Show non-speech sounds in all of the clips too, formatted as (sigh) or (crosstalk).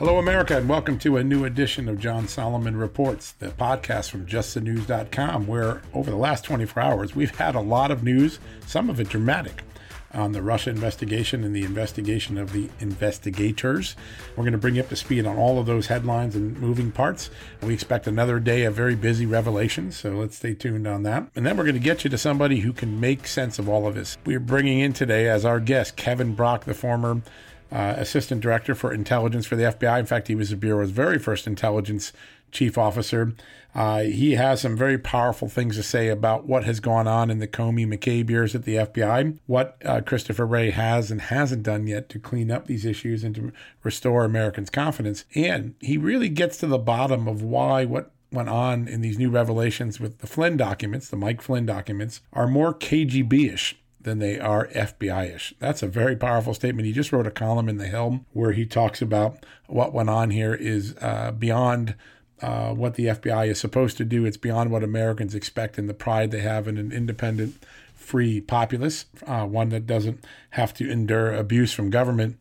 Hello, America, and welcome to a new edition of John Solomon Reports, the podcast from justthenews.com, where over the last 24 hours, we've had a lot of news, some of it dramatic, on the Russia investigation and the investigation of the investigators. We're going to bring you up to speed on all of those headlines and moving parts. We expect another day of very busy revelations, so let's stay tuned on that. And then we're going to get you to somebody who can make sense of all of this. We're bringing in today as our guest Kevin Brock, the former uh, assistant director for intelligence for the FBI. In fact, he was the Bureau's very first intelligence chief officer. Uh, he has some very powerful things to say about what has gone on in the Comey McCabe years at the FBI, what uh, Christopher Wray has and hasn't done yet to clean up these issues and to restore Americans' confidence. And he really gets to the bottom of why what went on in these new revelations with the Flynn documents, the Mike Flynn documents, are more KGB ish than they are FBI ish. That's a very powerful statement. He just wrote a column in The Hill where he talks about what went on here is uh, beyond uh, what the FBI is supposed to do. It's beyond what Americans expect and the pride they have in an independent, free populace, uh, one that doesn't have to endure abuse from government.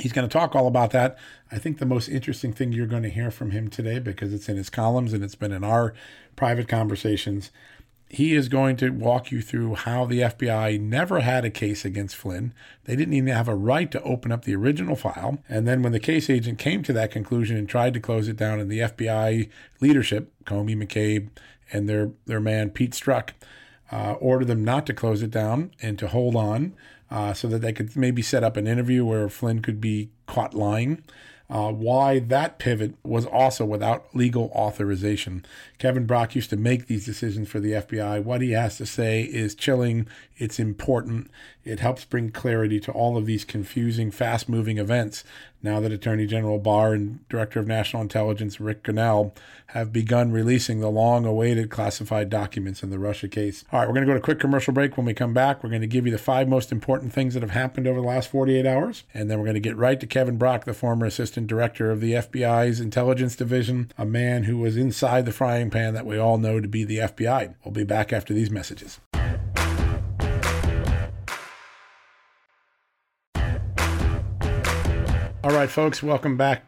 He's going to talk all about that. I think the most interesting thing you're going to hear from him today, because it's in his columns and it's been in our private conversations, he is going to walk you through how the FBI never had a case against Flynn. They didn't even have a right to open up the original file. And then when the case agent came to that conclusion and tried to close it down, and the FBI leadership, Comey, McCabe, and their, their man, Pete Strzok, uh, ordered them not to close it down and to hold on uh, so that they could maybe set up an interview where Flynn could be caught lying uh, why that pivot was also without legal authorization. Kevin Brock used to make these decisions for the FBI. What he has to say is chilling, it's important, it helps bring clarity to all of these confusing, fast moving events now that Attorney General Barr and Director of National Intelligence Ric Grenell have begun releasing the long awaited classified documents in the Russia case. All right, we're going to go to a quick commercial break. When we come back, we're going to give you the five most important things that have happened over the last 48 hours. And then we're going to get right to Kevin Brock, the former Assistant Director of the FBI's Intelligence Division, a man who was inside the frying pan that we all know to be the FBI. We'll be back after these messages. All right, folks, welcome back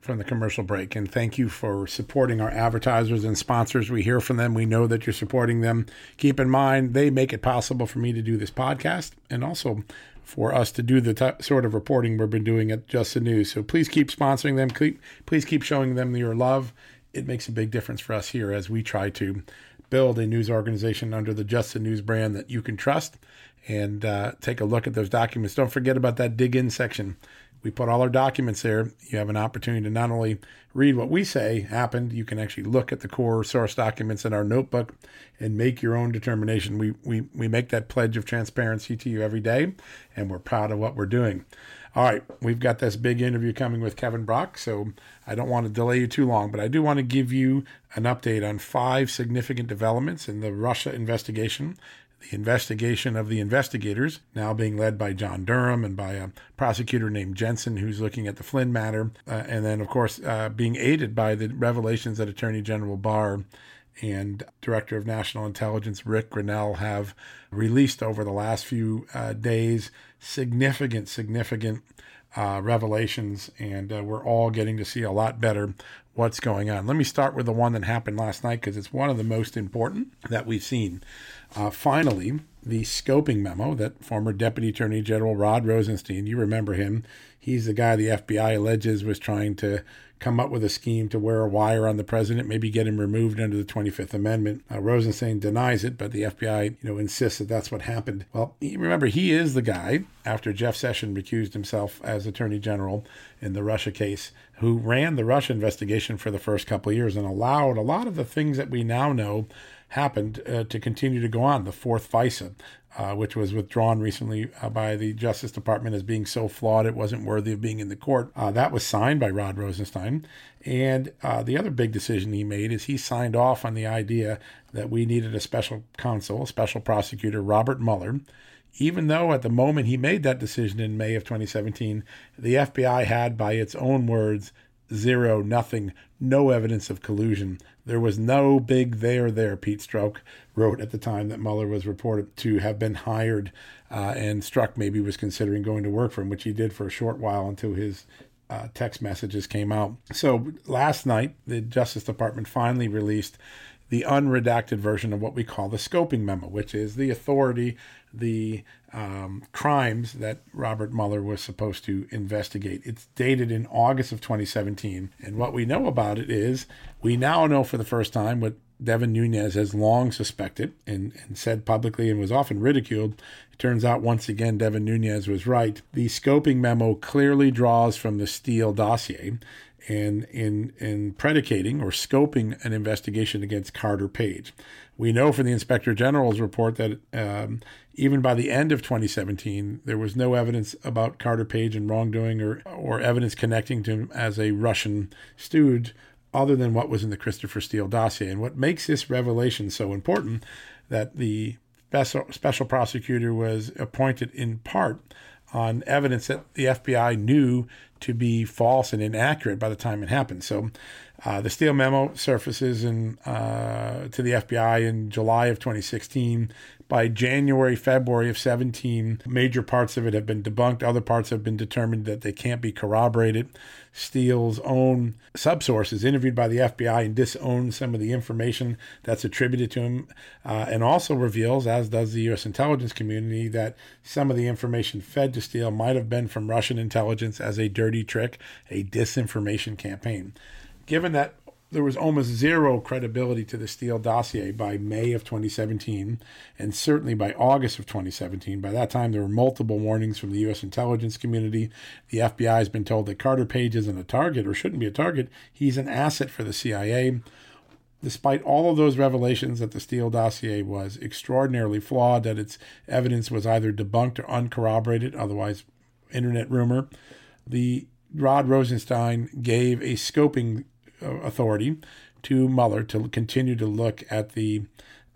from the commercial break. And thank you for supporting our advertisers and sponsors. We hear from them. We know that you're supporting them. Keep in mind, they make it possible for me to do this podcast and also for us to do the t- sort of reporting we've been doing at Just the News. So please keep sponsoring them. Keep, please keep showing them your love. It makes a big difference for us here as we try to build a news organization under the Just the News brand that you can trust and uh, take a look at those documents. Don't forget about that dig in section we put all our documents there. You have an opportunity to not only read what we say happened, you can actually look at the core source documents in our notebook and make your own determination. We, we, we make that pledge of transparency to you every day, and we're proud of what we're doing. All right, we've got this big interview coming with Kevin Brock, so I don't want to delay you too long, but I do want to give you an update on five significant developments in the Russia investigation the investigation of the investigators, now being led by John Durham and by a prosecutor named Jensen, who's looking at the Flynn matter, uh, and then, of course, uh, being aided by the revelations that Attorney General Barr and Director of National Intelligence Ric Grenell have released over the last few uh, days significant, significant uh, revelations, and uh, we're all getting to see a lot better what's going on. Let me start with the one that happened last night because it's one of the most important that we've seen. Uh, finally, the scoping memo that former Deputy Attorney General Rod Rosenstein, you remember him, he's the guy the FBI alleges was trying to come up with a scheme to wear a wire on the president, maybe get him removed under the 25th Amendment. Uh, Rosenstein denies it, but the FBI, you know, insists that that's what happened. Well, remember, he is the guy, after Jeff Sessions recused himself as Attorney General in the Russia case, who ran the Russia investigation for the first couple of years and allowed a lot of the things that we now know happened uh, to continue to go on. The fourth FISA, uh, which was withdrawn recently uh, by the Justice Department as being so flawed it wasn't worthy of being in the court. Uh, that was signed by Rod Rosenstein. And uh, the other big decision he made is he signed off on the idea that we needed a special counsel, a special prosecutor, Robert Mueller. Even though at the moment he made that decision in May of 2017, the FBI had, by its own words, zero, nothing, no evidence of collusion. There was no big there there, Pete Strzok wrote at the time that Mueller was reported to have been hired, uh, and Strzok maybe was considering going to work for him, which he did for a short while until his uh, text messages came out. So last night, the Justice Department finally released the unredacted version of what we call the scoping memo, which is the authority, the um, crimes that Robert Mueller was supposed to investigate. It's dated in August of 2017. And what we know about it is we now know for the first time what Devin Nunes has long suspected and, and said publicly and was often ridiculed. It turns out once again Devin Nunes was right. The scoping memo clearly draws from the Steele dossier and in in predicating or scoping an investigation against Carter Page. We know from the Inspector General's report that um, even by the end of 2017, there was no evidence about Carter Page and wrongdoing or, or evidence connecting to him as a Russian stooge other than what was in the Christopher Steele dossier. And what makes this revelation so important that the special, special prosecutor was appointed in part on evidence that the FBI knew to be false and inaccurate by the time it happened. So uh, the Steele memo surfaces in, uh, to the FBI in July of 2016. By January, February of 17, major parts of it have been debunked. Other parts have been determined that they can't be corroborated. Steele's own subsources interviewed by the FBI and disowned some of the information that's attributed to him, uh, and also reveals, as does the U.S. intelligence community, that some of the information fed to Steele might have been from Russian intelligence as a dirty trick, a disinformation campaign given that there was almost zero credibility to the Steele dossier by May of 2017, and certainly by August of 2017. By that time, there were multiple warnings from the U.S. intelligence community. The FBI has been told that Carter Page isn't a target or shouldn't be a target. He's an asset for the CIA. Despite all of those revelations that the Steele dossier was extraordinarily flawed, that its evidence was either debunked or uncorroborated, otherwise internet rumor, the Rod Rosenstein gave a scoping authority to Mueller to continue to look at the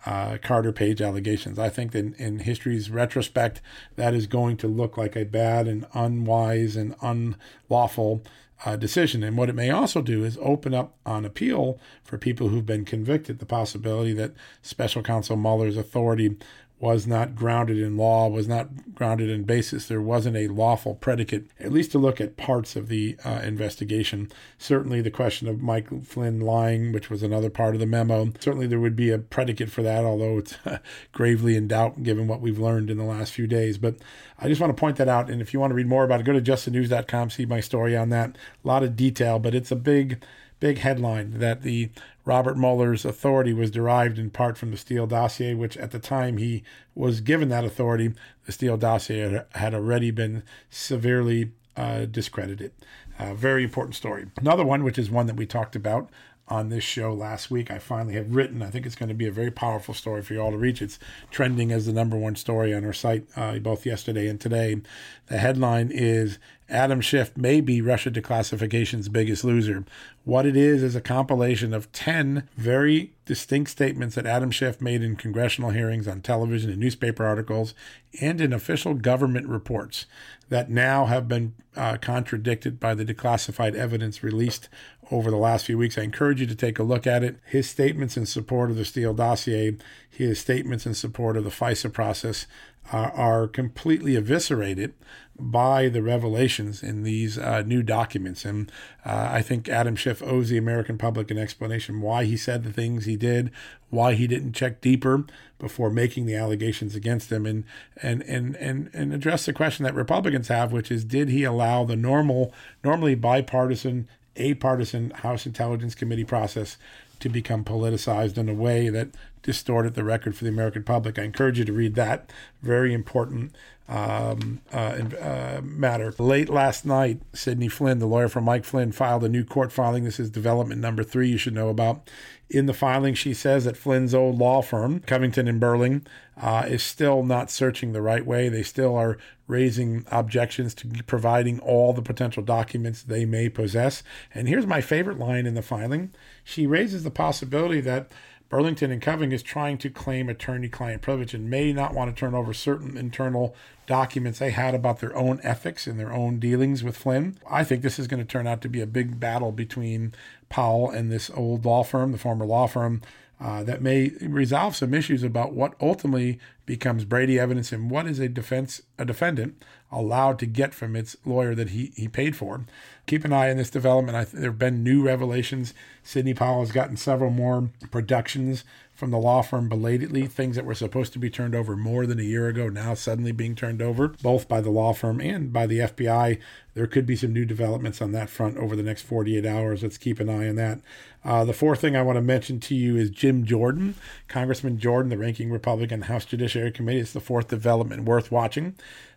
uh, Carter Page allegations. I think that in, in history's retrospect, that is going to look like a bad and unwise and unlawful uh, decision. And what it may also do is open up on appeal for people who've been convicted the possibility that special counsel Mueller's authority was not grounded in law, was not grounded in basis. There wasn't a lawful predicate, at least to look at parts of the uh, investigation. Certainly, the question of Mike Flynn lying, which was another part of the memo, certainly there would be a predicate for that, although it's (laughs) uh, gravely in doubt given what we've learned in the last few days. But I just want to point that out. And if you want to read more about it, go to justthenews.com, see my story on that. A lot of detail, but it's a big big headline that the Robert Mueller's authority was derived in part from the Steele dossier, which at the time he was given that authority, the Steele dossier had already been severely uh, discredited. Uh, very important story. Another one, which is one that we talked about on this show last week. I finally have written. I think it's going to be a very powerful story for you all to reach. It's trending as the number one story on our site uh, both yesterday and today. The headline is Adam Schiff may be Russia declassification's biggest loser. What it is is a compilation of 10 very distinct statements that Adam Schiff made in congressional hearings, on television, and newspaper articles, and in official government reports that now have been uh, contradicted by the declassified evidence released over the last few weeks. I encourage you to take a look at it. His statements in support of the Steele dossier, his statements in support of the FISA process are completely eviscerated by the revelations in these uh, new documents. And uh, I think Adam Schiff owes the American public an explanation why he said the things he did, why he didn't check deeper before making the allegations against him, and and and and and address the question that Republicans have, which is, did he allow the normal, normally bipartisan, a partisan House Intelligence Committee process to become politicized in a way that distorted the record for the American public. I encourage you to read that. Very important um, uh, uh, matter. Late last night, Sidney Flynn, the lawyer for Mike Flynn, filed a new court filing. This is development number three you should know about. In the filing, she says that Flynn's old law firm, Covington and Burling, uh, is still not searching the right way. They still are raising objections to providing all the potential documents they may possess. And here's my favorite line in the filing she raises the possibility that Burlington and Covington is trying to claim attorney client privilege and may not want to turn over certain internal documents they had about their own ethics and their own dealings with Flynn. I think this is going to turn out to be a big battle between Powell and this old law firm, the former law firm, uh, that may resolve some issues about what ultimately becomes Brady evidence and what is a defense a defendant allowed to get from its lawyer that he, he paid for. Keep an eye on this development. I, there have been new revelations. Sidney Powell has gotten several more productions from the law firm belatedly, things that were supposed to be turned over more than a year ago, now suddenly being turned over, both by the law firm and by the FBI. There could be some new developments on that front over the next 48 hours. Let's keep an eye on that. Uh, the fourth thing I want to mention to you is Jim Jordan, Congressman Jordan, the ranking Republican House Judiciary Committee. It's the fourth development worth watching.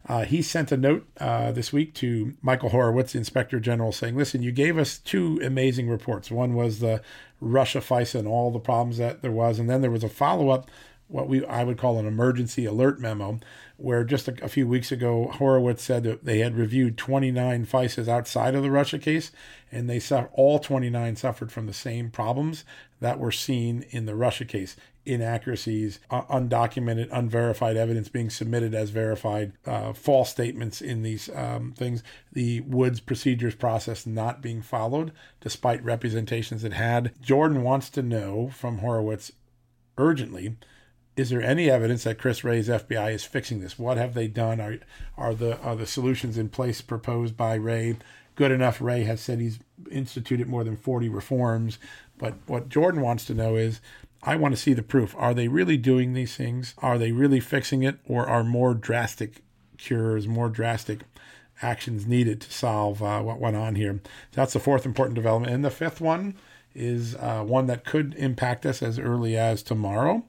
Uh, he sent a note uh, this week to Michael Horowitz, Inspector General, saying, Listen, you gave us two amazing reports. One was the Russia FISA and all the problems that there was. And then there was a follow up, what we I would call an emergency alert memo, where just a, a, few weeks ago Horowitz said that they had reviewed 29 FISAs outside of the Russia case, and they saw all 29 suffered from the same problems that were seen in the Russia case inaccuracies, uh, undocumented, unverified evidence being submitted as verified, uh, false statements in these um, things, the Woods procedures process not being followed despite representations it had. Jordan wants to know from Horowitz urgently. Is there any evidence that Chris Wray's FBI is fixing this? What have they done? Are are the are the solutions in place proposed by Wray good enough? Wray has said he's instituted more than 40 reforms, but what Jordan wants to know is I want to see the proof. Are they really doing these things? Are they really fixing it? Or are more drastic cures, more drastic actions needed to solve uh, what went on here? That's the fourth important development. And the fifth one is uh, one that could impact us as early as tomorrow.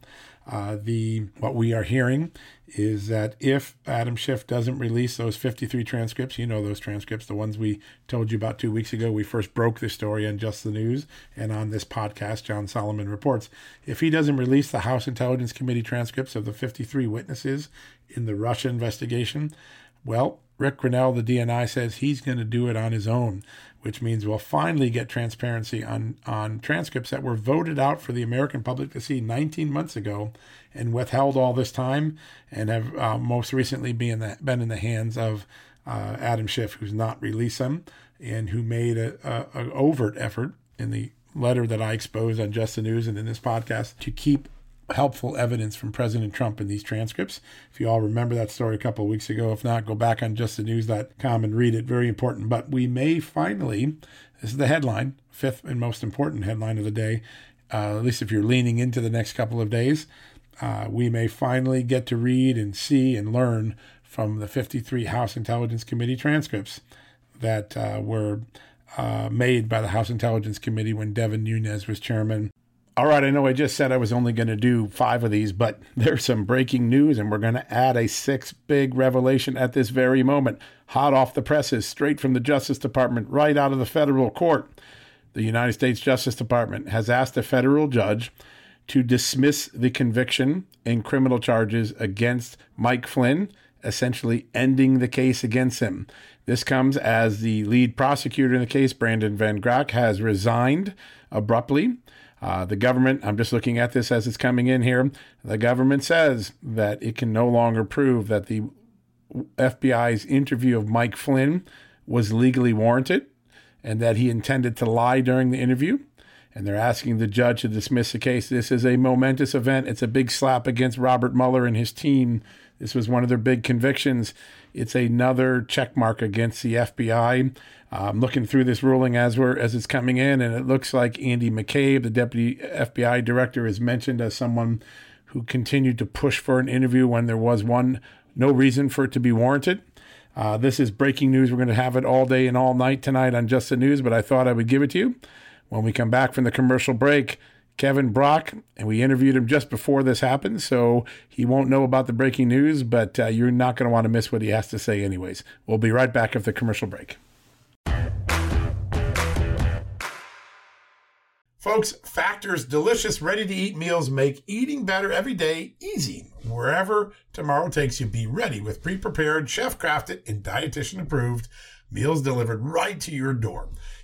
Uh, the what we are hearing is that if Adam Schiff doesn't release those 53 transcripts, you know those transcripts, the ones we told you about two weeks ago, we first broke the story on Just the News and on this podcast, John Solomon reports. If he doesn't release the House Intelligence Committee transcripts of the 53 witnesses in the Russia investigation, well, Ric Grenell, the DNI, says he's going to do it on his own, which means we'll finally get transparency on, on transcripts that were voted out for the American public to see 19 months ago and withheld all this time and have uh, most recently been in, the, been in the hands of uh, Adam Schiff, who's not released them and who made a, a, a overt effort in the letter that I exposed on Just the News and in this podcast to keep helpful evidence from President Trump in these transcripts. If you all remember that story a couple of weeks ago, if not, go back on justthenews.com and read it. Very important. But we may finally, this is the headline, fifth and most important headline of the day, uh, at least if you're leaning into the next couple of days, uh, we may finally get to read and see and learn from the 53 House Intelligence Committee transcripts that uh, were uh, made by the House Intelligence Committee when Devin Nunes was chairman all right, I know I just said I was only going to do five of these, but (laughs) there's some breaking news, and we're going to add a sixth big revelation at this very moment. Hot off the presses, straight from the Justice Department, right out of the federal court. The United States Justice Department has asked a federal judge to dismiss the conviction in criminal charges against Mike Flynn essentially ending the case against him. This comes as the lead prosecutor in the case, Brandon Van Grack, has resigned abruptly. Uh, the government, I'm just looking at this as it's coming in here. The government says that it can no longer prove that the FBI's interview of Mike Flynn was legally warranted and that he intended to lie during the interview. And they're asking the judge to dismiss the case. This is a momentous event. It's a big slap against Robert Mueller and his team. This was one of their big convictions. It's another check mark against the FBI. I'm looking through this ruling as we're as it's coming in, and it looks like Andy McCabe, the deputy FBI director, is mentioned as someone who continued to push for an interview when there was one no reason for it to be warranted. Uh, this is breaking news. We're going to have it all day and all night tonight on Just the News, but I thought I would give it to you. When we come back from the commercial break, Kevin Brock, and we interviewed him just before this happened, so he won't know about the breaking news, but uh, you're not going to want to miss what he has to say, anyways. We'll be right back after the commercial break. Folks, Factor's delicious, ready to eat meals make eating better every day easy. Wherever tomorrow takes you, be ready with pre prepared, chef crafted, and dietitian approved meals delivered right to your door.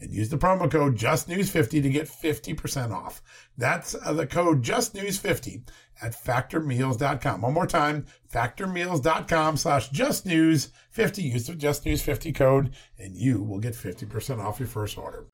and use the promo code justnews50 to get 50% off. That's uh, the code justnews50 at factormeals.com. One more time, factormeals.com slash justnews50. Use the justnews50 code and you will get 50% off your first order.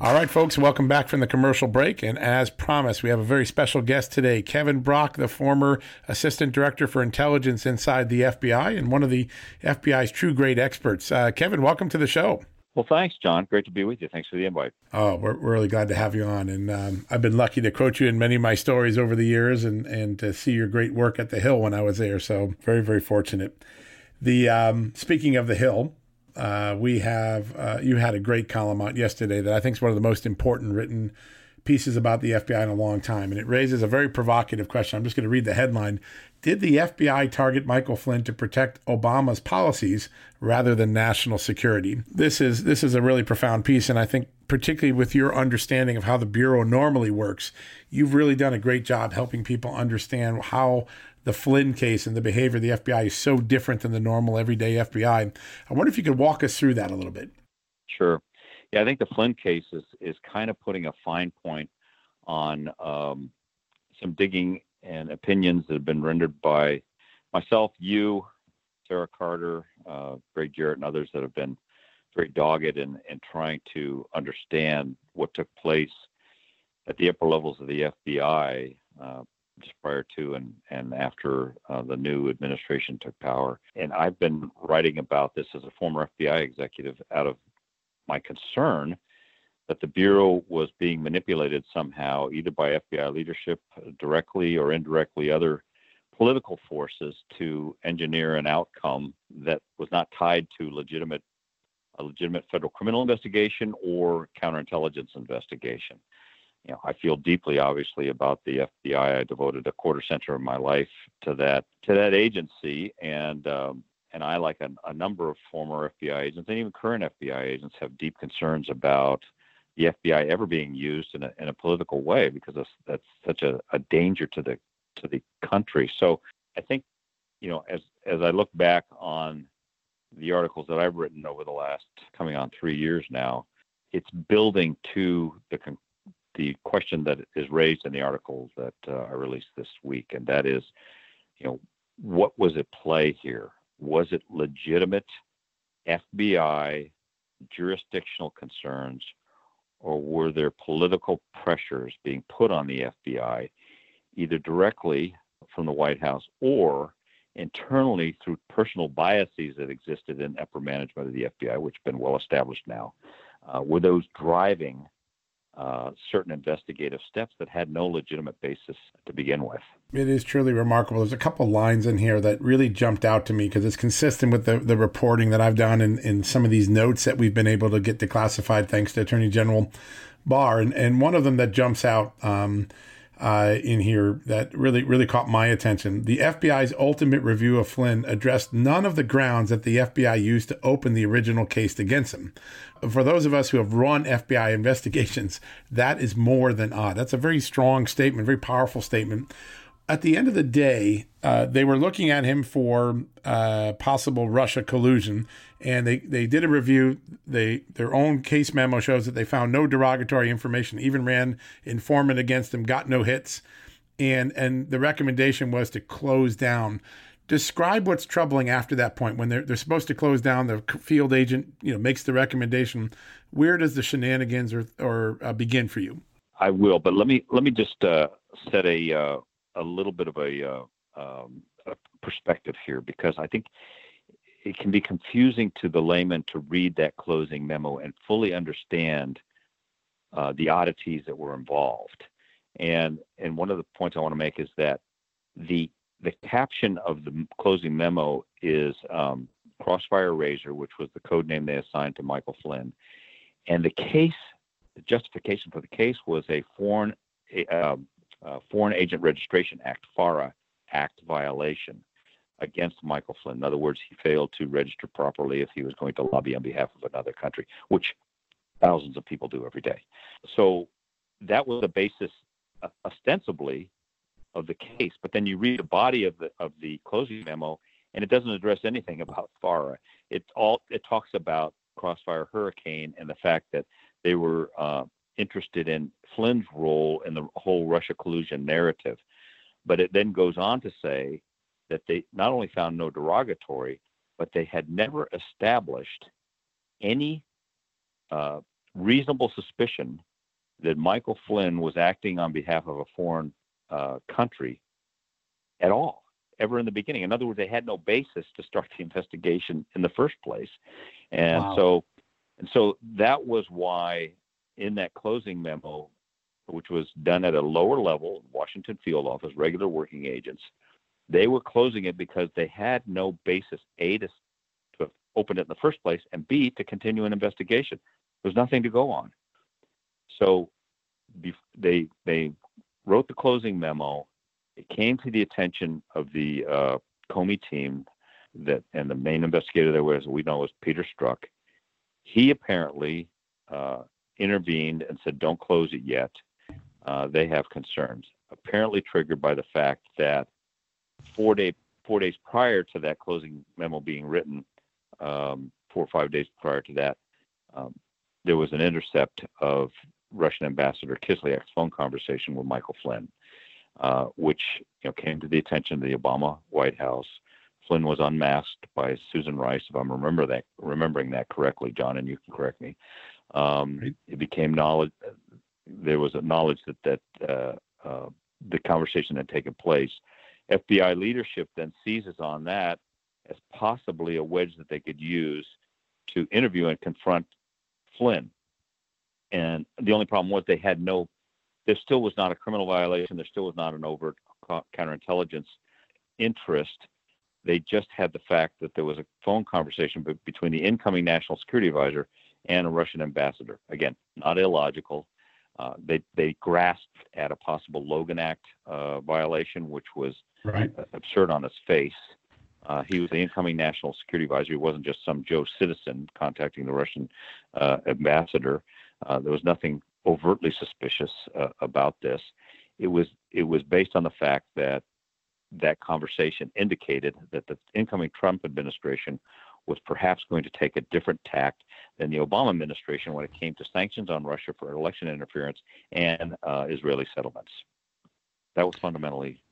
All right, folks, welcome back from the commercial break. And as promised, we have a very special guest today, Kevin Brock, the former Assistant Director for Intelligence inside the FBI and one of the FBI's true great experts. Uh, Kevin, welcome to the show. Well, thanks, John. Great to be with you. Thanks for the invite. Oh, we're, we're really glad to have you on. And um, I've been lucky to quote you in many of my stories over the years and, and to see your great work at the Hill when I was there. So very, very fortunate. The um, Speaking of the Hill, uh, we have, uh, you had a great column out yesterday that I think is one of the most important written pieces about the FBI in a long time. And it raises a very provocative question. I'm just going to read the headline did the FBI target Michael Flynn to protect Obama's policies rather than national security? This is this is a really profound piece, and I think particularly with your understanding of how the bureau normally works, you've really done a great job helping people understand how the Flynn case and the behavior of the FBI is so different than the normal everyday FBI. I wonder if you could walk us through that a little bit. Sure. Yeah, I think the Flynn case is is kind of putting a fine point on um, some digging and opinions that have been rendered by myself, you, Sarah Carter, uh, Gregg Jarrett, and others that have been very dogged in, in trying to understand what took place at the upper levels of the FBI uh, just prior to and, and after uh, the new administration took power. And I've been writing about this as a former FBI executive out of my concern that the Bureau was being manipulated somehow, either by FBI leadership directly or indirectly, other political forces to engineer an outcome that was not tied to legitimate a legitimate federal criminal investigation or counterintelligence investigation. You know, I feel deeply, obviously, about the FBI. I devoted a quarter century of my life to that to that agency, and um, and I, like a, a number of former FBI agents and even current FBI agents, have deep concerns about the FBI ever being used in a, in a political way because that's, that's such a, a danger to the to the country. So I think, you know, as as I look back on the articles that I've written over the last coming on three years now, it's building to the the question that is raised in the articles that uh, I released this week, and that is, you know, what was at play here? Was it legitimate FBI jurisdictional concerns, or were there political pressures being put on the FBI, either directly from the White House or internally through personal biases that existed in upper management of the FBI, which have been well established now? Uh, were those driving uh, certain investigative steps that had no legitimate basis to begin with. It is truly remarkable. There's a couple lines in here that really jumped out to me because it's consistent with the, the reporting that I've done in, in some of these notes that we've been able to get declassified thanks to Attorney General Barr. And, and one of them that jumps out um, uh, in here that really really caught my attention. The FBI's ultimate review of Flynn addressed none of the grounds that the FBI used to open the original case against him. For those of us who have run FBI (laughs) investigations, that is more than odd. That's a very strong statement, very powerful statement at the end of the day, uh, they were looking at him for uh, possible Russia collusion, and they, they did a review. They their own case memo shows that they found no derogatory information. Even ran informant against him, got no hits, and and the recommendation was to close down. Describe what's troubling after that point when they're they're supposed to close down. The field agent you know makes the recommendation. Where does the shenanigans or or uh, begin for you? I will, but let me let me just uh, set a uh, a little bit of a, uh, um, a perspective here because I think it can be confusing to the layman to read that closing memo and fully understand uh, the oddities that were involved. And and one of the points I want to make is that the the caption of the closing memo is um, Crossfire Razor, which was the code name they assigned to Michael Flynn, and the case, the justification for the case was a foreign uh, uh, Foreign Agent Registration Act, FARA Act violation against Michael Flynn. In other words, he failed to register properly if he was going to lobby on behalf of another country, which thousands of people do every day. So that was the basis, uh, ostensibly, of the case. But then you read the body of the of the closing memo, and it doesn't address anything about FARA. It all it talks about Crossfire Hurricane and the fact that they were uh, interested in Flynn's role in the whole Russia collusion narrative. But it then goes on to say that they not only found no derogatory, but they had never established any uh, reasonable suspicion that Michael Flynn was acting on behalf of a foreign uh, country at all, ever in the beginning. In other words, they had no basis to start the investigation in the first place, and wow. so and so that was why in that closing memo, which was done at a lower level, Washington field office, regular working agents, they were closing it because they had no basis, A, to, to open it in the first place, and B, to continue an investigation. There's nothing to go on. So they, they wrote the closing memo. It came to the attention of the uh, Comey team that, and the main investigator there was, we know, was Peter Strzok. He apparently uh, intervened and said, don't close it yet. Uh, they have concerns, apparently triggered by the fact that four, day, four days prior to that closing memo being written, um, four or five days prior to that, um, there was an intercept of Russian Ambassador Kislyak's phone conversation with Michael Flynn, uh, which you know, came to the attention of the Obama White House. Flynn was unmasked by Susan Rice, if I'm remember that remembering that correctly, John, and you can correct me. Um. It became knowledge. There was a knowledge that that uh, uh, the conversation had taken place. FBI leadership then seizes on that as possibly a wedge that they could use to interview and confront Flynn. And the only problem was they had no. There still was not a criminal violation. There still was not an overt counterintelligence interest. They just had the fact that there was a phone conversation between the incoming national security advisor and a Russian ambassador. Again, not illogical. Uh, they they grasped at a possible Logan Act uh, violation, which was right. absurd on its face. Uh, he was the incoming national security advisor. He wasn't just some Joe citizen contacting the Russian uh, ambassador. Uh, there was nothing overtly suspicious uh, about this. It was it was based on the fact that that conversation indicated that the incoming Trump administration was perhaps going to take a different tact than the Obama administration when it came to sanctions on Russia for election interference and uh, Israeli settlements. That was fundamentally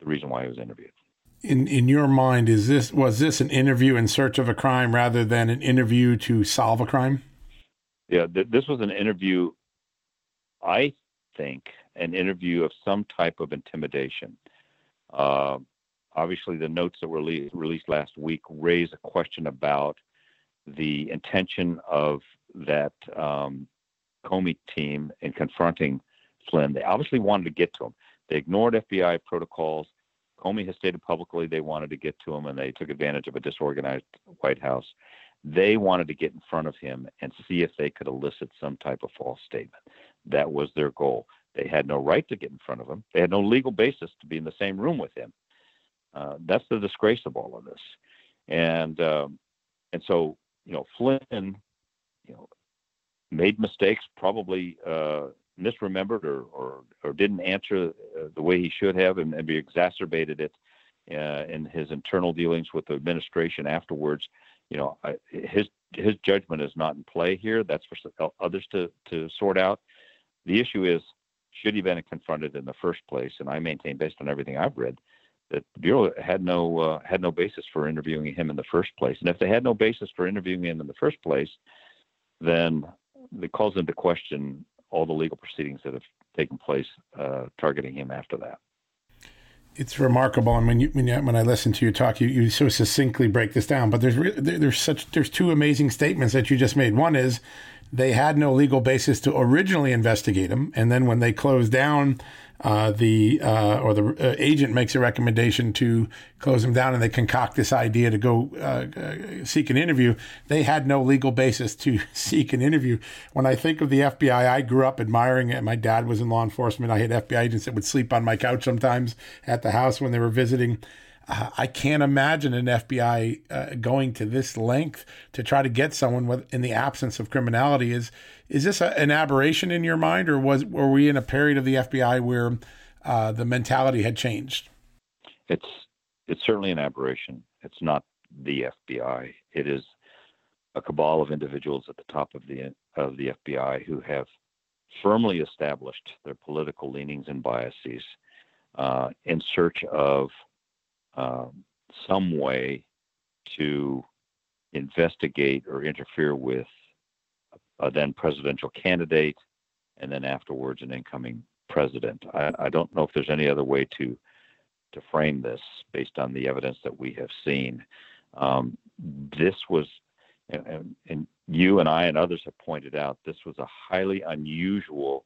the reason why he was interviewed. In in your mind, is this was this an interview in search of a crime rather than an interview to solve a crime? Yeah, th- this was an interview I think, an interview of some type of intimidation. Uh, obviously, the notes that were le- released last week raise a question about the intention of that um, Comey team in confronting Flynn. They obviously wanted to get to him. They ignored FBI protocols. Comey has stated publicly they wanted to get to him, and they took advantage of a disorganized White House. They wanted to get in front of him and see if they could elicit some type of false statement. That was their goal. They had no right to get in front of him. They had no legal basis to be in the same room with him. Uh, that's the disgrace of all of this. And um, and so you know Flynn, you know, made mistakes, probably uh, misremembered or, or or didn't answer uh, the way he should have, and maybe exacerbated it uh, in his internal dealings with the administration afterwards. You know, I, his his judgment is not in play here. That's for others to to sort out. The issue is should he have been confronted in the first place? And I maintain, based on everything I've read, that the Bureau had no uh, had no basis for interviewing him in the first place. And if they had no basis for interviewing him in the first place, then it calls into question all the legal proceedings that have taken place uh, targeting him after that. It's remarkable, and when you when, you, when I listen to you talk, you, you so succinctly break this down. But there's re- there's such there's two amazing statements that you just made. One is they had no legal basis to originally investigate him, and then when they closed down uh, the uh, or the uh, agent makes a recommendation to close him down, and they concoct this idea to go uh, seek an interview. They had no legal basis to (laughs) seek an interview. When I think of the FBI, I grew up admiring it. My dad was in law enforcement. I had FBI agents that would sleep on my couch sometimes at the house when they were visiting. Uh, I can't imagine an FBI uh, going to this length to try to get someone with, in the absence of criminality. Is is this a, an aberration in your mind, or was were we in a period of the FBI where uh, the mentality had changed? It's it's certainly an aberration. It's not the FBI. It is a cabal of individuals at the top of the of the FBI who have firmly established their political leanings and biases uh, in search of um, some way to investigate or interfere with a then presidential candidate and then afterwards an incoming president. I, I, don't know if there's any other way to to frame this based on the evidence that we have seen. Um, this was, and, and, you and I and others have pointed out, this was a highly unusual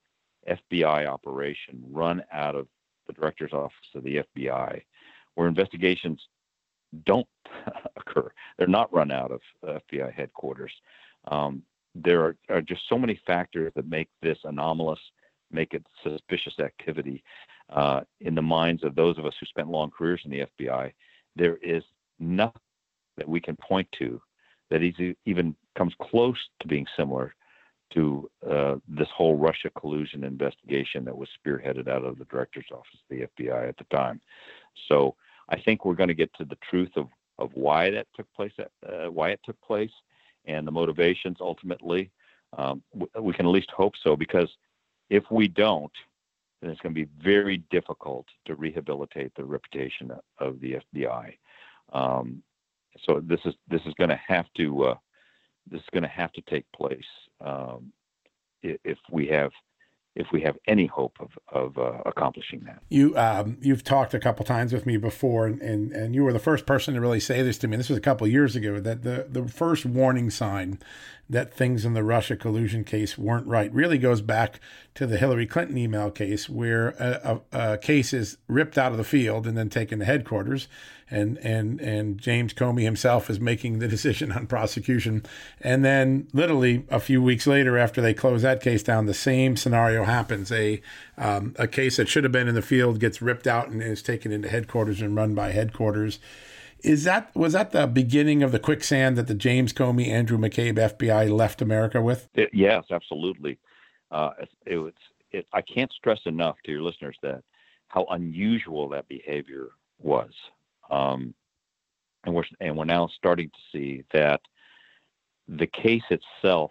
FBI operation run out of the director's office of the FBI where investigations don't (laughs) occur. They're not run out of FBI headquarters. Um, there are, are, just so many factors that make this anomalous, make it suspicious activity uh, in the minds of those of us who spent long careers in the FBI. There is nothing that we can point to that even comes close to being similar to uh, this whole Russia collusion investigation that was spearheaded out of the director's office of the FBI at the time. So I think we're going to get to the truth of, of why that took place, uh, why it took place, and the motivations ultimately. Um, we can at least hope so, because if we don't, then it's going to be very difficult to rehabilitate the reputation of the FBI. Um, so this is this is going to have to uh, this is going to have to take place um, if we have if we have any hope of, of uh, accomplishing that. You um, you've talked a couple times with me before, and, and, and you were the first person to really say this to me. This was a couple years ago. That the the first warning sign that things in the Russia collusion case weren't right really goes back to the Hillary Clinton email case, where a, a, a case is ripped out of the field and then taken to headquarters, and and and James Comey himself is making the (laughs) decision on prosecution, and then literally a few weeks later, after they close that case down, the same scenario happens. A um, a case that should have been in the field gets ripped out and is taken into headquarters and run by headquarters. Is that was that the beginning of the quicksand that the James Comey, Andrew McCabe FBI left America with? It, yes, absolutely. Uh, it, was. It, I can't stress enough to your listeners that how unusual that behavior was. Um, and we're and we're now starting to see that the case itself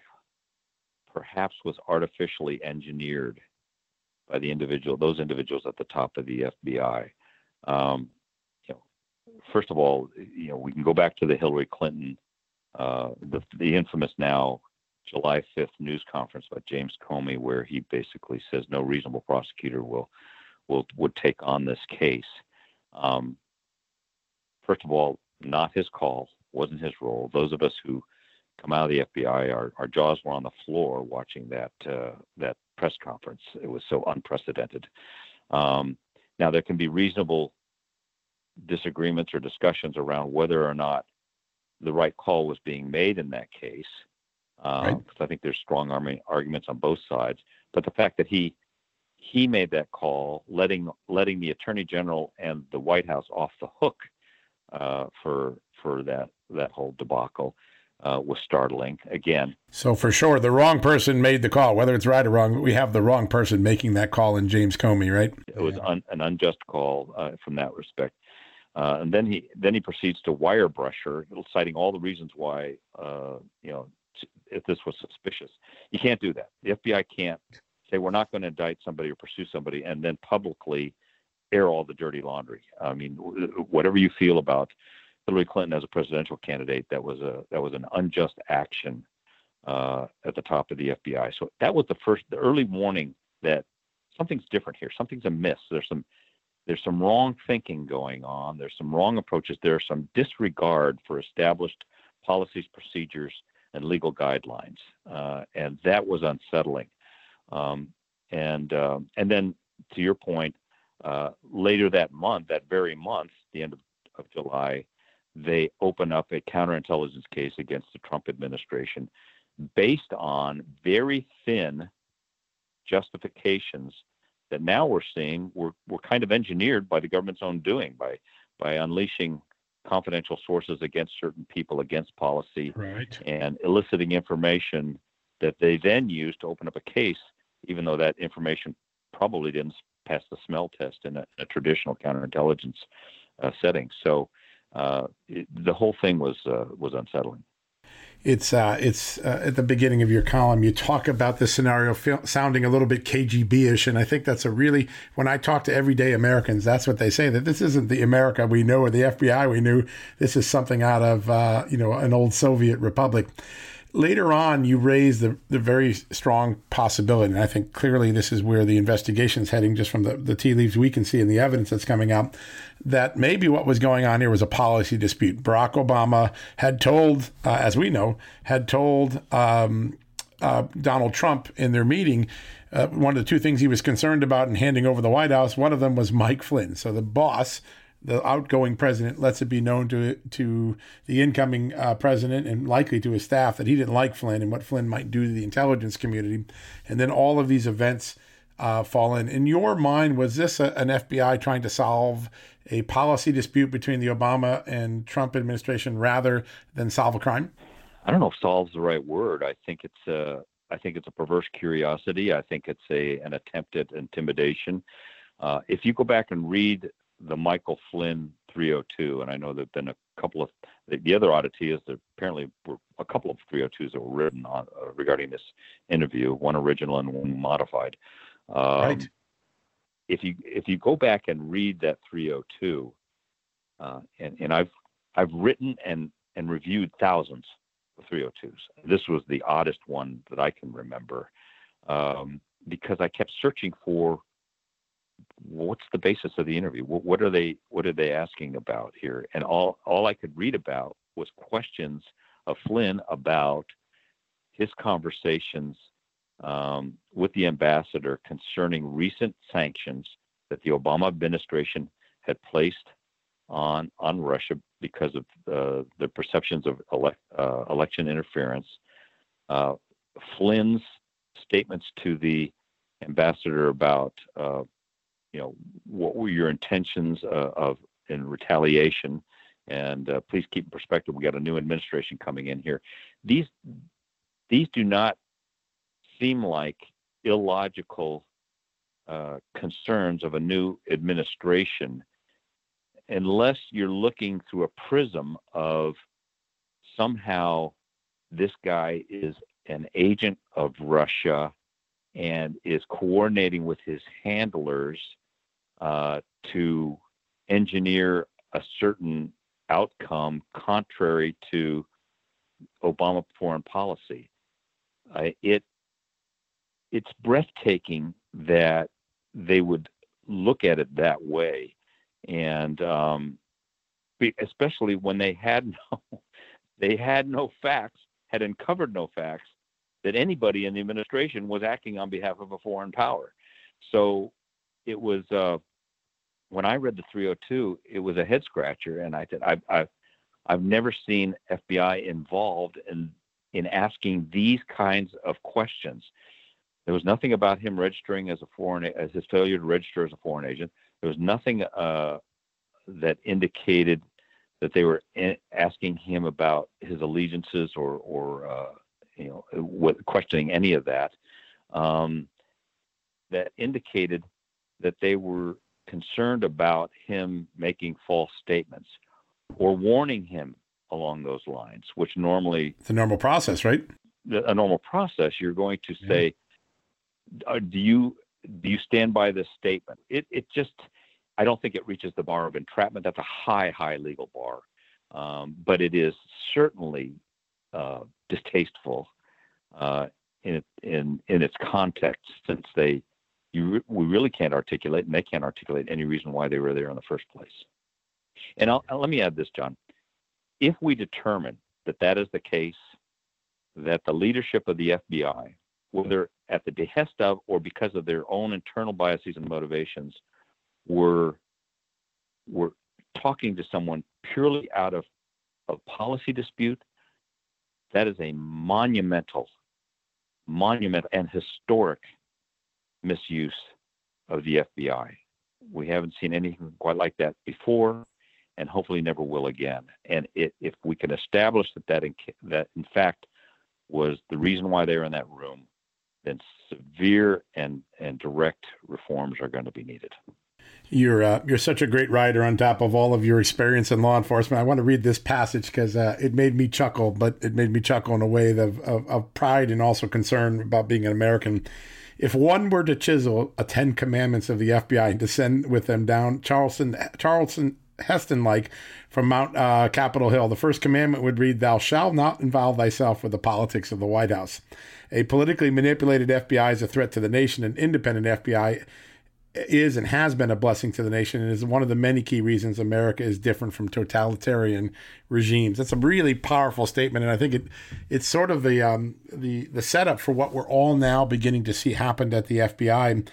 perhaps was artificially engineered by the individual those individuals at the top of the FBI. Um, you know, first of all, you know we can go back to the Hillary Clinton, uh, the, the infamous now July 5th news conference by James Comey, where he basically says no reasonable prosecutor will will would take on this case. Um, first of all, not his call, wasn't his role. Those of us who come out of the FBI, our, our jaws were on the floor watching that uh, that press conference. It was so unprecedented. Um, now there can be reasonable disagreements or discussions around whether or not the right call was being made in that case, because uh, right. I think there's strong arguments on both sides. But the fact that he he made that call, letting letting the attorney general and the White House off the hook uh, for for that that whole debacle uh, was startling. Again, so for sure, the wrong person made the call. Whether it's right or wrong, we have the wrong person making that call in James Comey, right? It was un, an unjust call uh, from that respect. Uh, and then he then he proceeds to wire brush her, citing all the reasons why uh, you know if this was suspicious. You can't do that. The FBI can't say we're not going to indict somebody or pursue somebody and then publicly air all the dirty laundry. I mean, whatever you feel about Hillary Clinton as a presidential candidate, that was a that was an unjust action uh, at the top of the FBI. So that was the first, the early warning that something's different here. Something's amiss. There's some there's some wrong thinking going on. There's some wrong approaches. There's some disregard for established policies, procedures, and legal guidelines, uh, and that was unsettling. Um, and uh, and then to your point, uh, later that month, that very month, the end of, of July, they open up a counterintelligence case against the Trump administration based on very thin justifications that now we're seeing were, were kind of engineered by the government's own doing by by unleashing confidential sources against certain people against policy right. and eliciting information that they then used to open up a case even though that information probably didn't pass the smell test in a, a traditional counterintelligence uh, setting. So uh, it, the whole thing was uh, was unsettling. It's uh, it's uh, at the beginning of your column. You talk about the scenario sounding a little bit KGB-ish, and I think that's a really when I talk to everyday Americans, that's what they say that this isn't the America we know or the FBI we knew. This is something out of uh, you know an old Soviet republic later on you raise the, the very strong possibility and i think clearly this is where the investigation is heading just from the, the tea leaves we can see and the evidence that's coming out that maybe what was going on here was a policy dispute. Barack obama had told uh, as we know had told um, uh, donald trump in their meeting uh, one of the two things he was concerned about in handing over the white house one of them was mike flynn. So the boss the outgoing president lets it be known to to the incoming uh, president and likely to his staff that he didn't like Flynn and what Flynn might do to the intelligence community, and then all of these events uh, fall in. In your mind, was this a, an FBI trying to solve a policy dispute between the Obama and Trump administration rather than solve a crime? I don't know if "solve's the right word. I think it's a I think it's a perverse curiosity. I think it's a an attempt at intimidation. Uh, if you go back and read the Michael Flynn 302, and I know there've been a couple of the, the other oddity is there apparently were a couple of 302s that were written on uh, regarding this interview, one original and one modified. Um, right. If you if you go back and read that 302, uh, and and I've I've written and and reviewed thousands of 302s. This was the oddest one that I can remember um, because I kept searching for what's the basis of the interview? What, what, are they what are they asking about here? And all all I could read about was questions of Flynn about his conversations um, with the ambassador concerning recent sanctions that the Obama administration had placed on on Russia because of uh, the perceptions of uh, election interference. Uh, Flynn's statements to the ambassador about uh, you know, what were your intentions uh, of in retaliation? And uh, please keep in perspective, we got a new administration coming in here. These these do not seem like illogical uh, concerns of a new administration unless you're looking through a prism of somehow this guy is an agent of Russia and is coordinating with his handlers uh, to engineer a certain outcome contrary to Obama foreign policy. uh, it it's breathtaking that they would look at it that way, and um, especially when they had no (laughs) they had no facts, had uncovered no facts that anybody in the administration was acting on behalf of a foreign power. So it was uh, when I read the 302, it was a head scratcher, and I said, I've, I've I've never seen FBI involved in in asking these kinds of questions. There was nothing about him registering as a foreign as his failure to register as a foreign agent. There was nothing uh, that indicated that they were asking him about his allegiances or or uh, you know questioning any of that. Um, that indicated that they were concerned about him making false statements or warning him along those lines, which normally it's a normal process, right? A normal process. You're going to say, yeah. "Do you do you stand by this statement?" It it just I don't think it reaches the bar of entrapment. That's a high high legal bar, um, but it is certainly uh, distasteful uh, in in in its context, since they you we really can't articulate, and they can't articulate any reason why they were there in the first place. And I'll, uh, let me add this, John. If we determine that that is the case, that the leadership of the FBI, whether at the behest of or because of their own internal biases and motivations, were were talking to someone purely out of a policy dispute, that is a monumental, monumental and historic misuse of the FBI. We haven't seen anything quite like that before and hopefully never will again. And it, if we can establish that that in, that in fact was the reason why they were in that room, then severe and and direct reforms are going to be needed. You're uh, you're such a great writer on top of all of your experience in law enforcement. I want to read this passage because uh, it made me chuckle, but it made me chuckle in a way of, of, of pride and also concern about being an American. If one were to chisel a Ten Commandments of the FBI and descend with them down Charlton Charlton Heston like from Mount uh, Capitol Hill. The first commandment would read, Thou shalt not involve thyself with the politics of the White House. A politically manipulated FBI is a threat to the nation. An independent FBI is and has been a blessing to the nation and is one of the many key reasons America is different from totalitarian regimes. That's a really powerful statement, and I think it it's sort of the um, the the setup for what we're all now beginning to see happen at the FBI.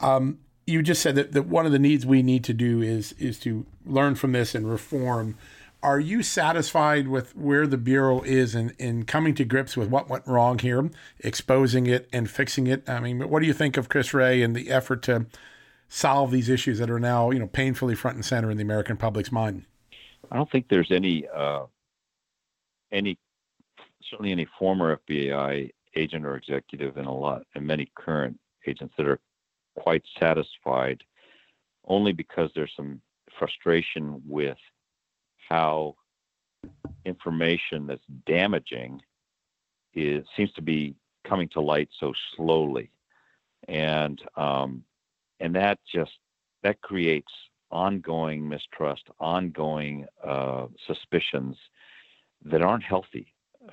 Um, you just said that, that one of the needs we need to do is is to learn from this and reform. Are you satisfied with where the bureau is in, in coming to grips with what went wrong here, exposing it and fixing it? I mean, what do you think of Chris Wray and the effort to solve these issues that are now, you know, painfully front and center in the American public's mind? I don't think there's any uh, any certainly any former FBI agent or executive and a lot and many current agents that are quite satisfied only because there's some frustration with how information that's damaging is seems to be coming to light so slowly and um, and that just that creates ongoing mistrust ongoing uh, suspicions that aren't healthy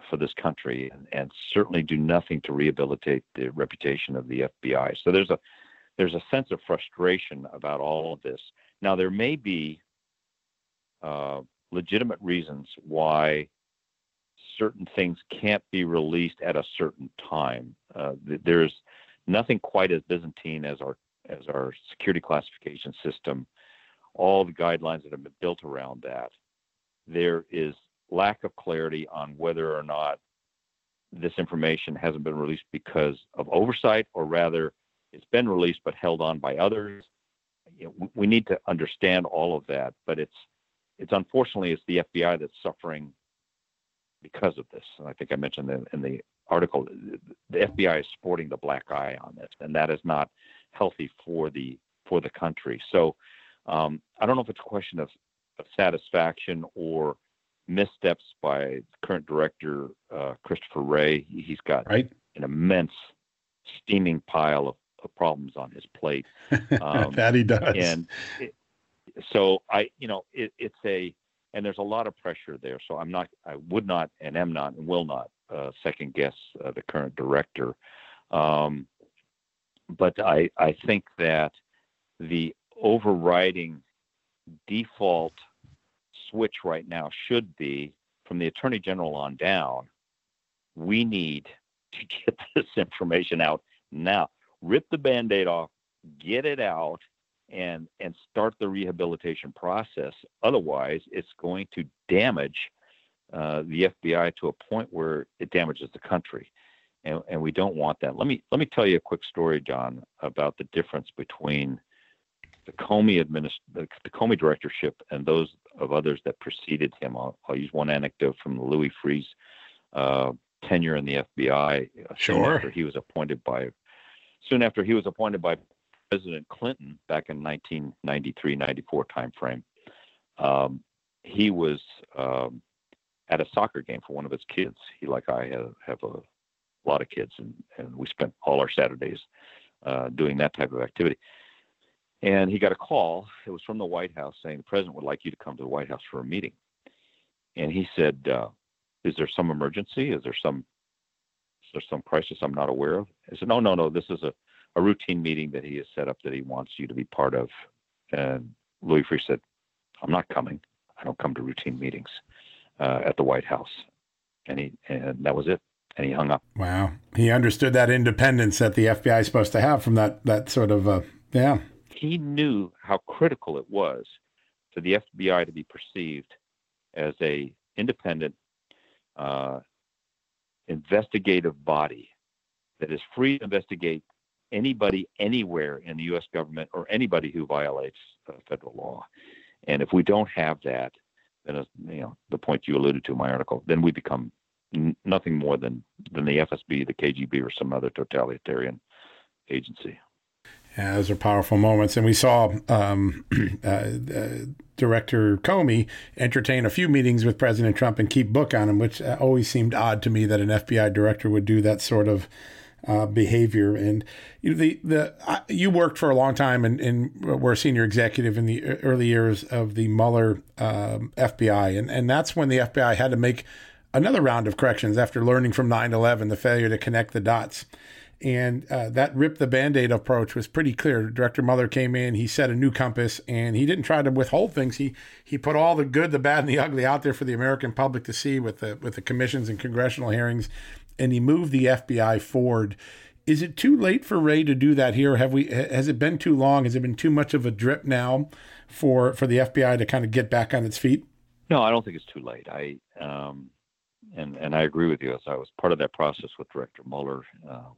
for this country and, and certainly do nothing to rehabilitate the reputation of the FBI so there's a there's a sense of frustration about all of this. Now, there may be uh, legitimate reasons why certain things can't be released at a certain time. Uh, there's nothing quite as Byzantine as our as our security classification system. All the guidelines that have been built around that. There is lack of clarity on whether or not this information hasn't been released because of oversight, or rather it's been released but held on by others. You know, we need to understand all of that, but it's it's unfortunately it's the FBI that's suffering because of this. And I think I mentioned in, in the article the FBI is sporting the black eye on this, and that is not healthy for the for the country. So um, I don't know if it's a question of, of satisfaction or missteps by current director uh, Christopher Wray. He's got right. an immense steaming pile of problems on his plate. (laughs) Um, that he does. And it, so I, you know, it, it's a, and there's a lot of pressure there. So I'm not, I would not, and am not, and will not uh, second guess uh, the current director. Um, but I, I think that the overriding default switch right now should be from the attorney general on down. We need to (laughs) get this information out now. Rip the band aid off, get it out, and and start the rehabilitation process. Otherwise, it's going to damage uh, the FBI to a point where it damages the country, and, and we don't want that. Let me let me tell you a quick story, John, about the difference between the Comey administ- the, the Comey directorship and those of others that preceded him. I'll, I'll use one anecdote from Louis Freeh's uh, tenure in the FBI. Uh, sure. After he was appointed by, soon after he was appointed by President Clinton back in 1993, 94 timeframe, um, he was um, at a soccer game for one of his kids. He, like I, have, have a lot of kids, and, and we spent all our Saturdays uh, doing that type of activity. And he got a call. It was from the White House saying the president would like you to come to the White House for a meeting. And he said, uh, "Is there some emergency? Is there some is there some crisis I'm not aware of?" I said, "No, no, no. This is a, a routine meeting that he has set up that he wants you to be part of." And Louis Freeh said, "I'm not coming. I don't come to routine meetings uh, at the White House." And he and that was it. And he hung up. Wow, he understood that independence that the FBI is supposed to have from that that sort of uh, yeah he knew how critical it was for the FBI to be perceived as a independent uh, investigative body that is free to investigate anybody anywhere in the U.S. government or anybody who violates uh, federal law. And if we don't have that, then you know the point you alluded to in my article, then we become nothing more than than the FSB, the KGB, or some other totalitarian agency. Yeah, those are powerful moments. And we saw um, (clears throat) uh, uh, Director Comey entertain a few meetings with President Trump and keep book on him, which uh, always seemed odd to me that an FBI director would do that sort of uh, behavior. And you know, the the uh, you worked for a long time and, and were a senior executive in the early years of the Mueller um, FBI, and and that's when the FBI had to make another round of corrections after learning from 9/11 the failure to connect the dots. And uh, that rip the band-aid approach was pretty clear. Director mueller came in he set a new compass and he didn't try to withhold things. He he put all the good the bad and the ugly out there for the american public to see with the with the commissions and congressional hearings and he moved the fbi forward. Is it too late for Wray to do that here? Have we has it been too long? Has it been too much of a drip now for for the fbi to kind of get back on its feet? No i don't think it's too late. I um and and I agree with you. As I was part of that process with Director Mueller, uh,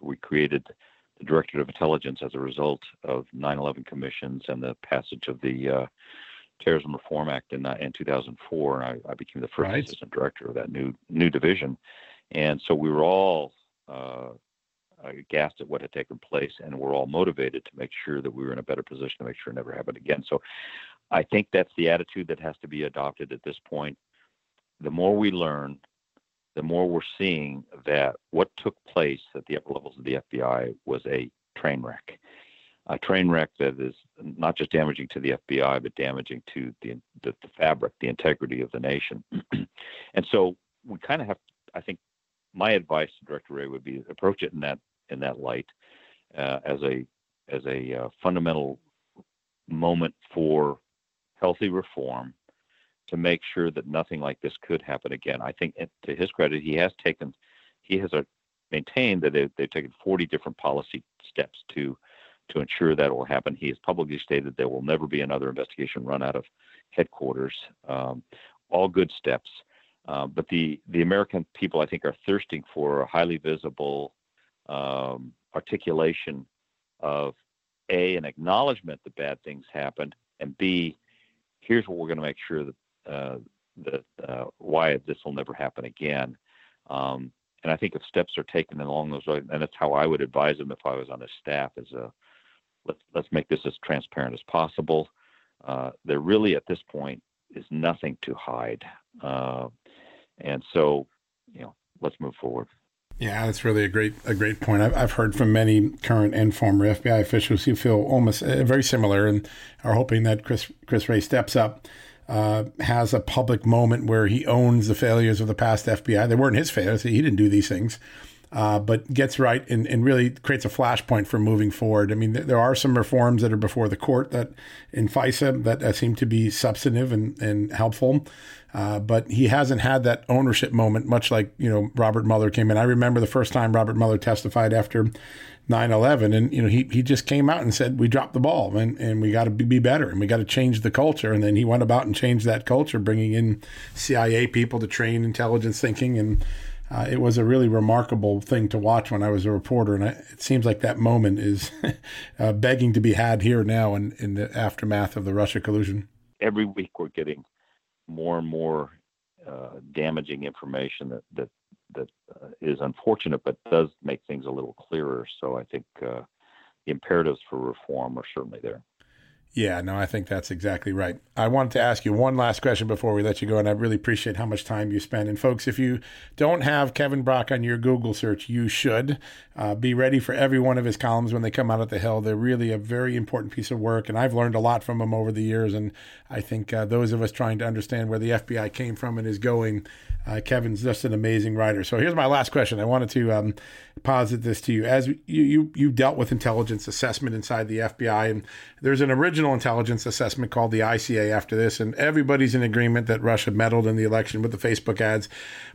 we created the Directorate of Intelligence as a result of 9/11 commissions and the passage of the uh, Terrorism Reform Act in, uh, in 2004. I, I, became the first right. assistant director of that new new division, and so we were all uh, aghast at what had taken place, and we're all motivated to make sure that we were in a better position to make sure it never happened again. So, I think that's the attitude that has to be adopted at this point. The more we learn, the more we're seeing that what took place at the upper levels of the FBI was a train wreck. A train wreck that is not just damaging to the FBI, but damaging to the, the, the fabric, the integrity of the nation. (clears throat) and so we kind of have, I think, my advice to Director Wray would be approach it in that in that light uh, as a as a uh, fundamental moment for healthy reform to make sure that nothing like this could happen again. I think, to his credit, he has taken, he has uh, maintained that they've, they've taken 40 different policy steps to to ensure that will happen. He has publicly stated there will never be another investigation run out of headquarters. Um, all good steps. Uh, but the, the American people, I think, are thirsting for a highly visible um, articulation of A, an acknowledgement that bad things happened, and B, here's what we're going to make sure that uh, that uh, why this will never happen again. Um, and I think if steps are taken along those lines, and that's how I would advise them if I was on his staff, is a uh, let's let's make this as transparent as possible. Uh, there really at this point is nothing to hide, uh, and so you know let's move forward. Yeah, that's really a great a great point. I've, I've heard from many current and former FBI officials who feel almost uh, very similar and are hoping that Chris Chris Wray steps up uh, has a public moment where he owns the failures of the past FBI. They weren't his failures; he didn't do these things. Uh, but gets right and, and really creates a flashpoint for moving forward. I mean, th- there are some reforms that are before the court that in FISA that uh, seem to be substantive and, and helpful. Uh, but he hasn't had that ownership moment, much like, you know, Robert Mueller came in. I remember the first time Robert Mueller testified after 9-11 and you know he, he just came out and said we dropped the ball and, and we got to be better and we got to change the culture and then he went about and changed that culture bringing in cia people to train intelligence thinking and uh, it was a really remarkable thing to watch when I was a reporter, and I, it seems like that moment is (laughs) uh, begging to be had here now in, in the aftermath of the Russia collusion. Every week, we're getting more and more uh, damaging information that that that uh, is unfortunate, but does make things a little clearer. So I think uh, the imperatives for reform are certainly there. Yeah, no, I think that's exactly right. I wanted to ask you one last question before we let you go, and I really appreciate how much time you spend. And folks, if you don't have Kevin Brock on your Google search, you should. Uh, be ready for every one of his columns when they come out at the Hill. They're really a very important piece of work, and I've learned a lot from him over the years. And I think uh, those of us trying to understand where the FBI came from and is going uh, Kevin's just an amazing writer. So here's my last question. I wanted to um, posit this to you. As you, you you dealt with intelligence assessment inside the FBI, and there's an original intelligence assessment called the ICA after this, and everybody's in agreement that Russia meddled in the election with the Facebook ads.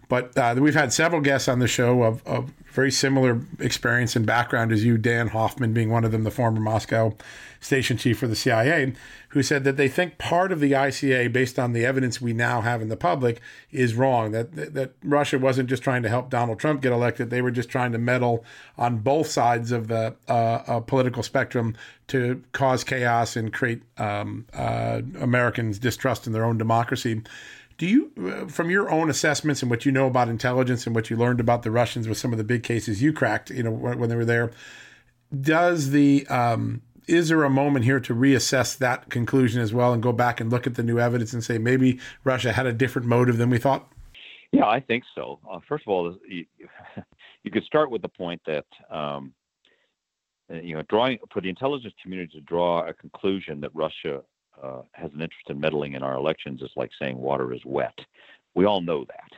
But uh, we've had several guests on the show of, of very similar experience and background as you, Dan Hoffman being one of them, the former Moscow station chief for the CIA, who said that they think part of the ICA, based on the evidence we now have in the public, is wrong. That, that, that Russia wasn't just trying to help Donald Trump get elected; they were just trying to meddle on both sides of the uh, uh, political spectrum to cause chaos and create um, uh, Americans' distrust in their own democracy. Do you, uh, from your own assessments and what you know about intelligence and what you learned about the Russians with some of the big cases you cracked, you know, when, they were there, does the um, is there a moment here to reassess that conclusion as well and go back and look at the new evidence and say maybe Russia had a different motive than we thought? Yeah, I think so. Uh, first of all, you, (laughs) you, could start with the point that um, uh, you know, drawing for the intelligence community to draw a conclusion that Russia uh, has an interest in meddling in our elections is like saying water is wet. We all know that.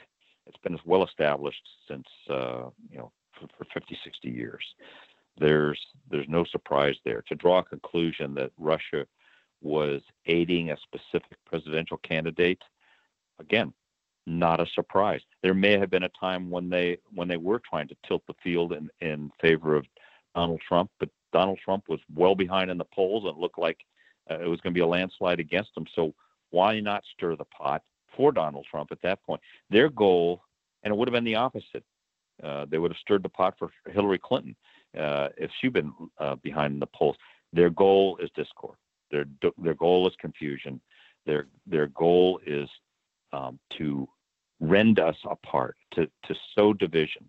It's been as well established since uh, you know for, for 50, 60 years there's there's no surprise there. To draw a conclusion that Russia was aiding a specific presidential candidate, again, not a surprise. There may have been a time when they when they were trying to tilt the field in, in favor of Donald Trump, but Donald Trump was well behind in the polls and looked like uh, it was going to be a landslide against him. So why not stir the pot for Donald Trump at that point? Their goal, and it would have been the opposite. Uh, they would have stirred the pot for Hillary Clinton uh, if she'd been uh, behind the polls. Their goal is discord. Their their goal is confusion. Their their goal is um, to rend us apart, to to sow division,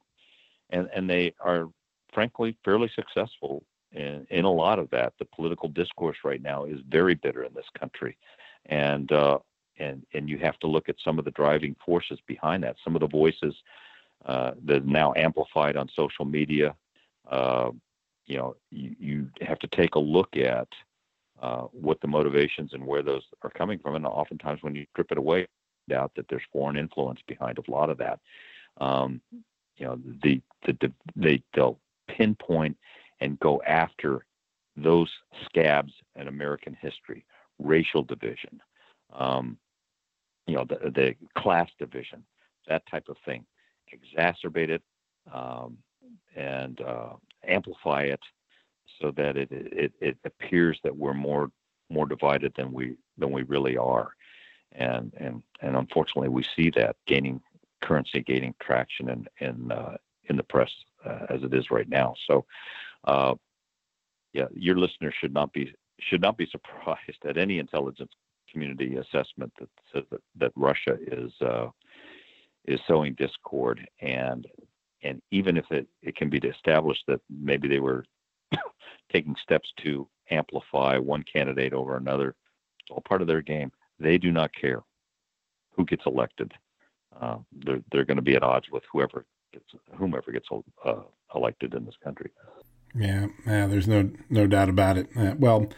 and and they are frankly fairly successful in in a lot of that. The political discourse right now is very bitter in this country, and uh, and and you have to look at some of the driving forces behind that. Some of the voices uh, that are now amplified on social media uh, you know, you, you, have to take a look at uh, what the motivations and where those are coming from. And oftentimes, when you strip it away, doubt that there's foreign influence behind a lot of that. Um, you know, the, the, the they they'll pinpoint and go after those scabs in American history, racial division, um, you know, the, the class division, that type of thing, exacerbate it, um, and uh, amplify it so that it, it it appears that we're more more divided than we than we really are, and and and unfortunately we see that gaining currency, gaining traction in in uh, in the press uh, as it is right now. So, uh, yeah, your listeners should not be should not be surprised at any intelligence community assessment that says that, that Russia is uh, is sowing discord and and even if it, it can be established that maybe they were (coughs) taking steps to amplify one candidate over another, it's all part of their game. They do not care who gets elected. Uh, they're they're going to be at odds with whoever gets whomever gets uh, elected in this country. Yeah, yeah. There's no no doubt about it. Uh, well,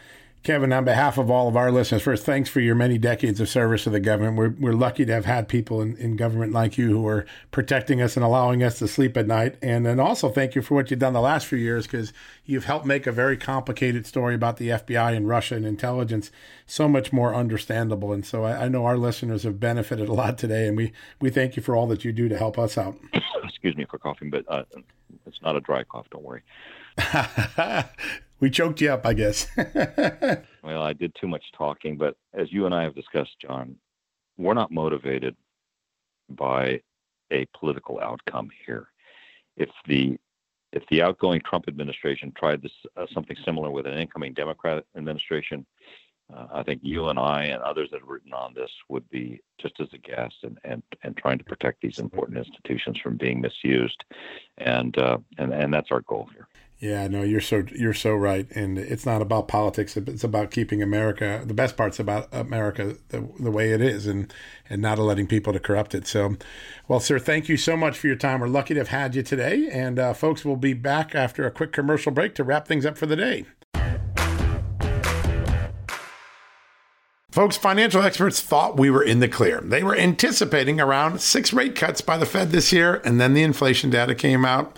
Kevin, on behalf of all of our listeners, first, thanks for your many decades of service to the government. We're, we're lucky to have had people in, in government like you who are protecting us and allowing us to sleep at night. And then also thank you for what you've done the last few years because you've helped make a very complicated story about the FBI and Russia and intelligence so much more understandable. And so I, I know our listeners have benefited a lot today, and we, we thank you for all that you do to help us out. (coughs) Excuse me for coughing, but uh, it's not a dry cough, don't worry. (laughs) we choked you up, I guess. (laughs) well, I did too much talking, but as you and I have discussed, John, we're not motivated by a political outcome here. If the if the outgoing Trump administration tried this uh, something similar with an incoming Democrat administration, uh, I think you and I and others that have written on this would be just as aghast and, and, and trying to protect these important institutions from being misused, and uh, and and that's our goal here. Yeah, no, you're so you're so right, and it's not about politics. It's about keeping America. The best parts about America the, the way it is, and and not letting people to corrupt it. So, well, sir, thank you so much for your time. We're lucky to have had you today, and uh, folks, will be back after a quick commercial break to wrap things up for the day. Folks, financial experts thought we were in the clear. They were anticipating around six rate cuts by the Fed this year, and then the inflation data came out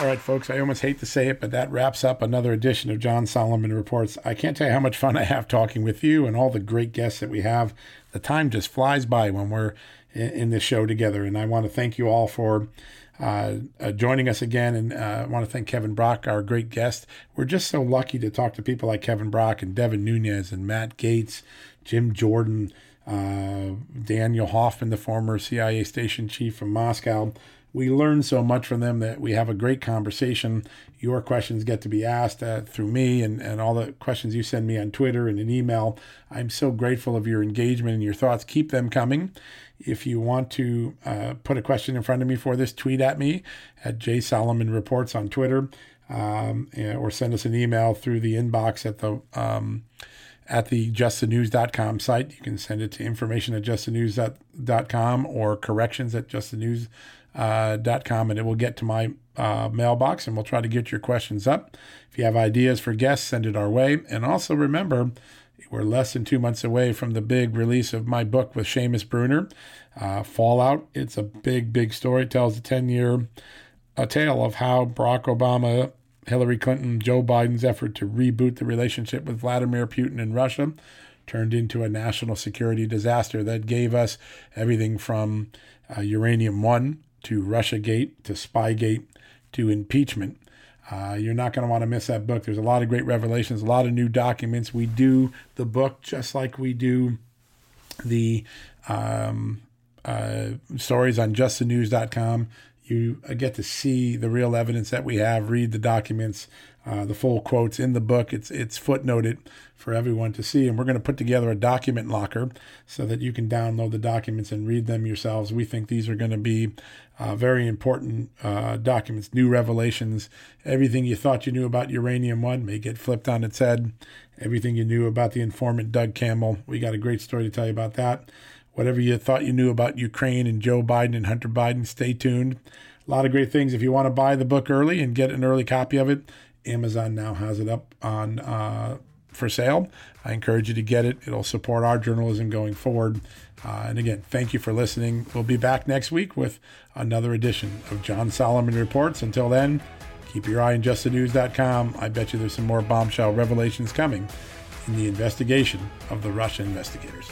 All right, folks, I almost hate to say it, but that wraps up another edition of John Solomon Reports. I can't tell you how much fun I have talking with you and all the great guests that we have. The time just flies by when we're in, this show together, and I want to thank you all for uh, uh, joining us again. And uh, I want to thank Kevin Brock, our great guest. We're just so lucky to talk to people like Kevin Brock and Devin Nunes and Matt Gaetz, Jim Jordan, uh, Daniel Hoffman, the former CIA station chief from Moscow we learn so much from them that we have a great conversation. Your questions get to be asked uh, through me and, and all the questions you send me on Twitter and an email. I'm so grateful of your engagement and your thoughts. Keep them coming. If you want to uh, put a question in front of me for this, tweet at me at J Solomon Reports on Twitter um, or send us an email through the inbox at the. Um, at the justthenews.com site. You can send it to information at justthenews.com or corrections at justthenews.com uh, .com and it will get to my uh, mailbox and we'll try to get your questions up. If you have ideas for guests, send it our way. And also remember, we're less than two months away from the big release of my book with Seamus Bruner, uh, Fallout. It's a big, big story. It tells a 10 year a tale of how Barack Obama, Hillary Clinton, Joe Biden's effort to reboot the relationship with Vladimir Putin and Russia turned into a national security disaster that gave us everything from uh, uranium one to Russiagate to Spygate to impeachment. Uh, you're not going to want to miss that book. There's a lot of great revelations, a lot of new documents. We do the book just like we do the um, uh, stories on justthenews.com. You uh, get to see the real evidence that we have, read the documents, uh, the full quotes in the book. It's it's footnoted for everyone to see, and we're going to put together a document locker so that you can download the documents and read them yourselves. We think these are going to be uh, very important uh, documents, new revelations. Everything you thought you knew about Uranium One may get flipped on its head. Everything you knew about the informant Doug Campbell, we got a great story to tell you about that. Whatever you thought you knew about Ukraine and Joe Biden and Hunter Biden, stay tuned. A lot of great things. If you want to buy the book early and get an early copy of it, Amazon now has it up on uh, for sale. I encourage you to get it. It'll support our journalism going forward. Uh, and again, thank you for listening. We'll be back next week with another edition of John Solomon Reports. Until then, keep your eye on justthenews.com. I bet you there's some more bombshell revelations coming in the investigation of the Russia investigators.